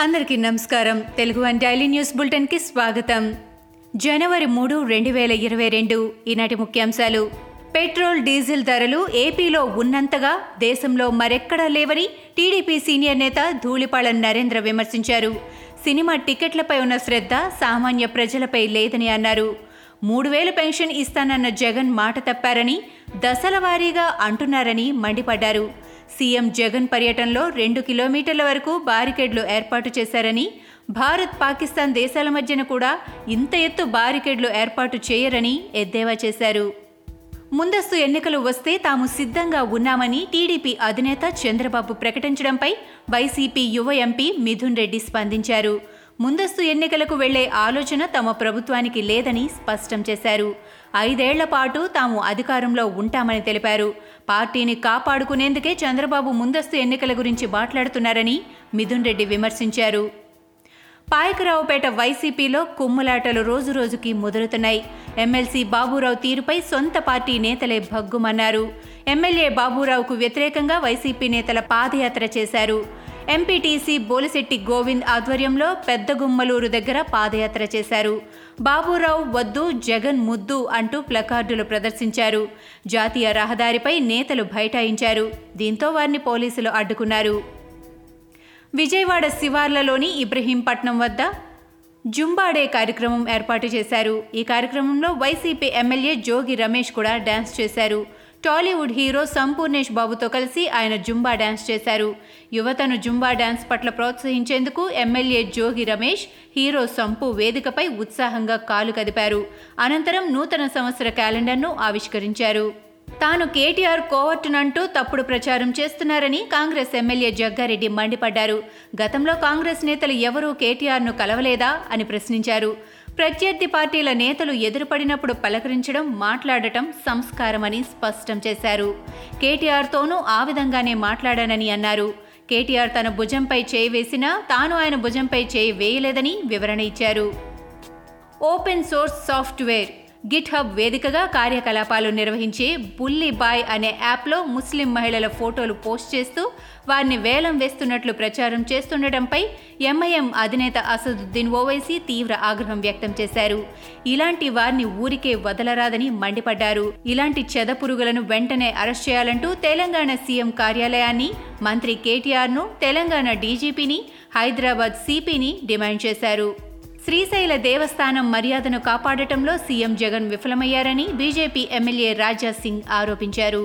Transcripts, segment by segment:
అందరికీ నమస్కారం. Telugu one daily news బులెటిన్కి స్వాగతం. జనవరి మూడు రెండు వేల ఇరవై రెండు ఈనాటి ముఖ్యాంశాలు. పెట్రోల్ డీజిల్ ధరలు ఏపీలో ఉన్నంతగా దేశంలో మరెక్కడా లేవని టీడీపీ సీనియర్ నేత ధూళిపాళ నరేంద్ర విమర్శించారు. సినిమా టికెట్లపై ఉన్న శ్రద్ధ సామాన్య ప్రజలపై లేదని అన్నారు. మూడు వేల పెన్షన్ ఇస్తానన్న జగన్ మాట తప్పారని దశల వారీగా అంటున్నారని మండిపడ్డారు. సీఎం జగన్ పర్యటనలో రెండు కిలోమీటర్ల వరకు బారికేడ్లు ఏర్పాటు చేశారని భారత్ పాకిస్తాన్ దేశాల మధ్యన కూడా ఇంత ఎత్తు బారికేడ్లు ఏర్పాటు చేయరని ఎద్దేవా చేశారు. ముందస్తు ఎన్నికలు వస్తే తాము సిద్ధంగా ఉన్నామని టీడీపీ అధినేత చంద్రబాబు ప్రకటించడంపై వైసీపీ యువ ఎంపీ మిథున్ రెడ్డి స్పందించారు. ముందస్తు ఎన్నికలకు వెళ్ళే ఆలోచన తమ ప్రభుత్వానికి లేదని స్పష్టం చేశారు. ఐదేళ్ళ పాటు తాము అధికారంలో ఉంటామని తెలిపారు. పార్టీని కాపాడుకునేందుకే చంద్రబాబు ముందస్తు ఎన్నికల గురించి మాట్లాడుతున్నారని మిథున్ రెడ్డి విమర్శించారు. పాయకరావుపేట వైసీపీలో కుమ్ములాటలు రోజురోజుకి ముదురుతున్నాయి. ఎమ్మెల్సీ బాబురావు తీరుపై సొంత పార్టీ నేతలే భగ్గుమన్నారు. ఎమ్మెల్యే బాబురావుకు వ్యతిరేకంగా వైసీపీ నేతల పాదయాత్ర చేశారు. ఎంపీటీసీ బోలిశెట్టి గోవింద్ ఆధ్వర్యంలో పెద్దగుమ్మలూరు దగ్గర పాదయాత్ర చేశారు. బాబురావు వద్దు జగన్ ముద్దు అంటూ ప్లకార్డులు ప్రదర్శించారు. జాతీయ రహదారిపై నేతలు బైఠాయించారు. దీంతో వారిని పోలీసులు అడ్డుకున్నారు. విజయవాడ శివార్లలోని ఇబ్రహీంపట్నం వద్ద జుంబాడే కార్యక్రమం ఏర్పాటు చేశారు. ఈ కార్యక్రమంలో వైసీపీ ఎమ్మెల్యే జోగి రమేష్ కూడా డ్యాన్స్ చేశారు. టాలీవుడ్ హీరో సంపూర్ణేష్ బాబుతో కలిసి ఆయన జుంబా డ్యాన్స్ చేశారు. యువతను జుంబా డ్యాన్స్ పట్ల ప్రోత్సహించేందుకు MLA Jogi Ramesh hero sump వేదికపై ఉత్సాహంగా కాలు కదిపారు. అనంతరం నూతన సంవత్సర క్యాలెండర్ను ఆవిష్కరించారు. తాను కేటీఆర్ కోవర్టునంటూ తప్పుడు ప్రచారం చేస్తున్నారని కాంగ్రెస్ ఎమ్మెల్యే జగ్గారెడ్డి మండిపడ్డారు. గతంలో కాంగ్రెస్ నేతలు ఎవరూ కేటీఆర్ను కలవలేదా అని ప్రశ్నించారు. ప్రత్యర్థి పార్టీల నేతలు ఎదురుపడినప్పుడు పలకరించడం మాట్లాడటం సంస్కారమని స్పష్టం చేశారు. కేటీఆర్తోనూ ఆ విధంగానే మాట్లాడానని అన్నారు. కేటీఆర్ తన భుజంపై చేయి వేసినా తాను ఆయన భుజంపై చేయి వేయలేదని వివరణ ఇచ్చారు. Open source software GitHub వేదికగా కార్యకలాపాలు నిర్వహించే బుల్లి బాయ్ అనే యాప్లో ముస్లిం మహిళల ఫోటోలు పోస్ట్ చేస్తూ వారిని వేలం వేస్తున్నట్లు ప్రచారం చేస్తుండటంపై ఎంఐఎం అధినేత అసదుద్దీన్ ఓవైసీ తీవ్ర ఆగ్రహం వ్యక్తం చేశారు. ఇలాంటి వారిని ఊరికే వదలరాదని మండిపడ్డారు. ఇలాంటి చెద పురుగులను వెంటనే అరెస్ట్ చేయాలంటూ తెలంగాణ సీఎం కార్యాలయాన్ని మంత్రి కేటీఆర్ను తెలంగాణ డీజీపీని హైదరాబాద్ సిపిని డిమాండ్ చేశారు. శ్రీశైల దేవస్థానం మర్యాదను కాపాడటంలో సీఎం జగన్ విఫలమయ్యారని బీజేపీ ఎమ్మెల్యే రాజా సింగ్ ఆరోపించారు.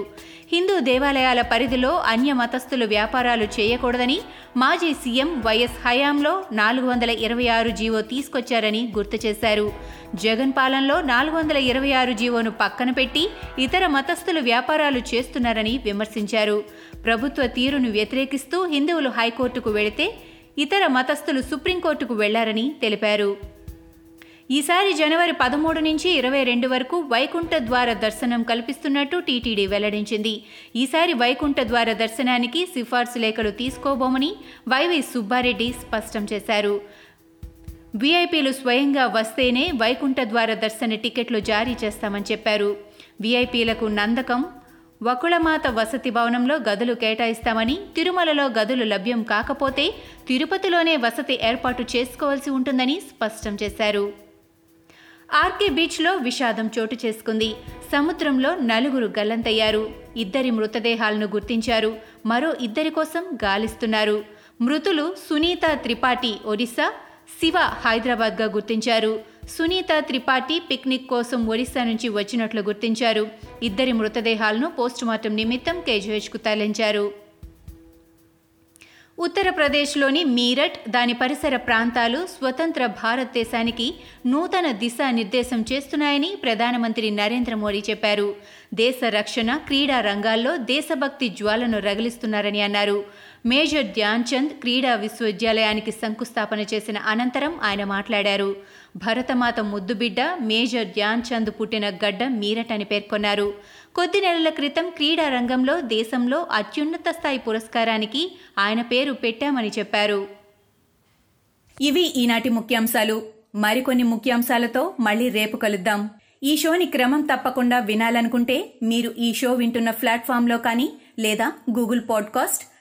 హిందూ దేవాలయాల పరిధిలో అన్య మతస్థులు వ్యాపారాలు చేయకూడదని మాజీ సీఎం వైఎస్ హయాంలో నాలుగు వందల ఇరవై ఆరు జీవో తీసుకొచ్చారని గుర్తు చేశారు. జగన్ పాలనలో నాలుగు వందల ఇరవై ఆరు జీవోను పక్కన పెట్టి ఇతర మతస్థులు వ్యాపారాలు చేస్తున్నారని విమర్శించారు. ప్రభుత్వ తీరును వ్యతిరేకిస్తూ హిందువులు హైకోర్టుకు వెళితే ఇతర మతస్థులు సుప్రీంకోర్టుకు వెళ్ళారని తెలిపారు. ఈసారి జనవరి పదమూడు నుంచి ఇరవై రెండు వరకు వైకుంఠ ద్వార దర్శనం కల్పిస్తున్నట్టు టీటీడీ వెల్లడించింది. ఈసారి వైకుంఠ ద్వార దర్శనానికి సిఫార్సు లేఖలు తీసుకోబోమని వైవి సుబ్బారెడ్డి స్పష్టం చేశారు. వీఐపీలు స్వయంగా వస్తేనే వైకుంఠ ద్వార దర్శన టికెట్లు జారీ చేస్తామని చెప్పారు. వీఐపీలకు నందకం వకుళమాత వసతి భవనంలో గదులు కేటాయిస్తామని తిరుమలలో గదులు లభ్యం కాకపోతే తిరుపతిలోనే వసతి ఏర్పాటు చేసుకోవాల్సి ఉంటుందని స్పష్టం చేశారు. ఆర్కే బీచ్లో విషాదం చోటు చేసుకుంది. సముద్రంలో నలుగురు గల్లంతయ్యారు. ఇద్దరి మృతదేహాలను గుర్తించారు. మరో ఇద్దరి కోసం గాలిస్తున్నారు. మృతులు సునీత త్రిపాఠి ఒడిశా శివ హైదరాబాద్గా గుర్తించారు. సునీత త్రిపాఠి పిక్నిక్ కోసం ఒడిశా నుంచి వచ్చినట్లు గుర్తించారు. ఇద్దరి మృతదేహాలను పోస్టుమార్టం నిమిత్తం కేజీహెచ్కు తరలించారు. ఉత్తరప్రదేశ్లోని మీరట్ దాని పరిసర ప్రాంతాలు స్వతంత్ర భారతదేశానికి నూతన దిశానిర్దేశం చేస్తున్నాయని ప్రధానమంత్రి నరేంద్ర మోడీ చెప్పారు. దేశ రక్షణ క్రీడా రంగాల్లో దేశభక్తి జ్వాలను రగిలిస్తున్నారని అన్నారు. మేజర్ ధ్యాన్ చంద్ క్రీడా విశ్వవిద్యాలయానికి శంకుస్థాపన చేసిన అనంతరం ఆయన మాట్లాడారు. భరతమాత ముద్దుబిడ్డ మేజర్ ధ్యాన్ చంద్ పుట్టిన గడ్డ మీరట్ అని పేర్కొన్నారు. కొద్ది నెలల క్రితం క్రీడా రంగంలో దేశంలో అత్యున్నత స్థాయి పురస్కారానికి ఆయన పేరు పెట్టామని చెప్పారు. ఇవి ఈనాటి ముఖ్యాంశాలు. మరికొన్ని ముఖ్యాంశాలతో మళ్ళీ రేపు కలుద్దాం. ఈ షోని క్రమం తప్పకుండా వినాలనుకుంటే మీరు ఈ షో వింటున్న ప్లాట్ఫామ్లో కానీ లేదా Google podcast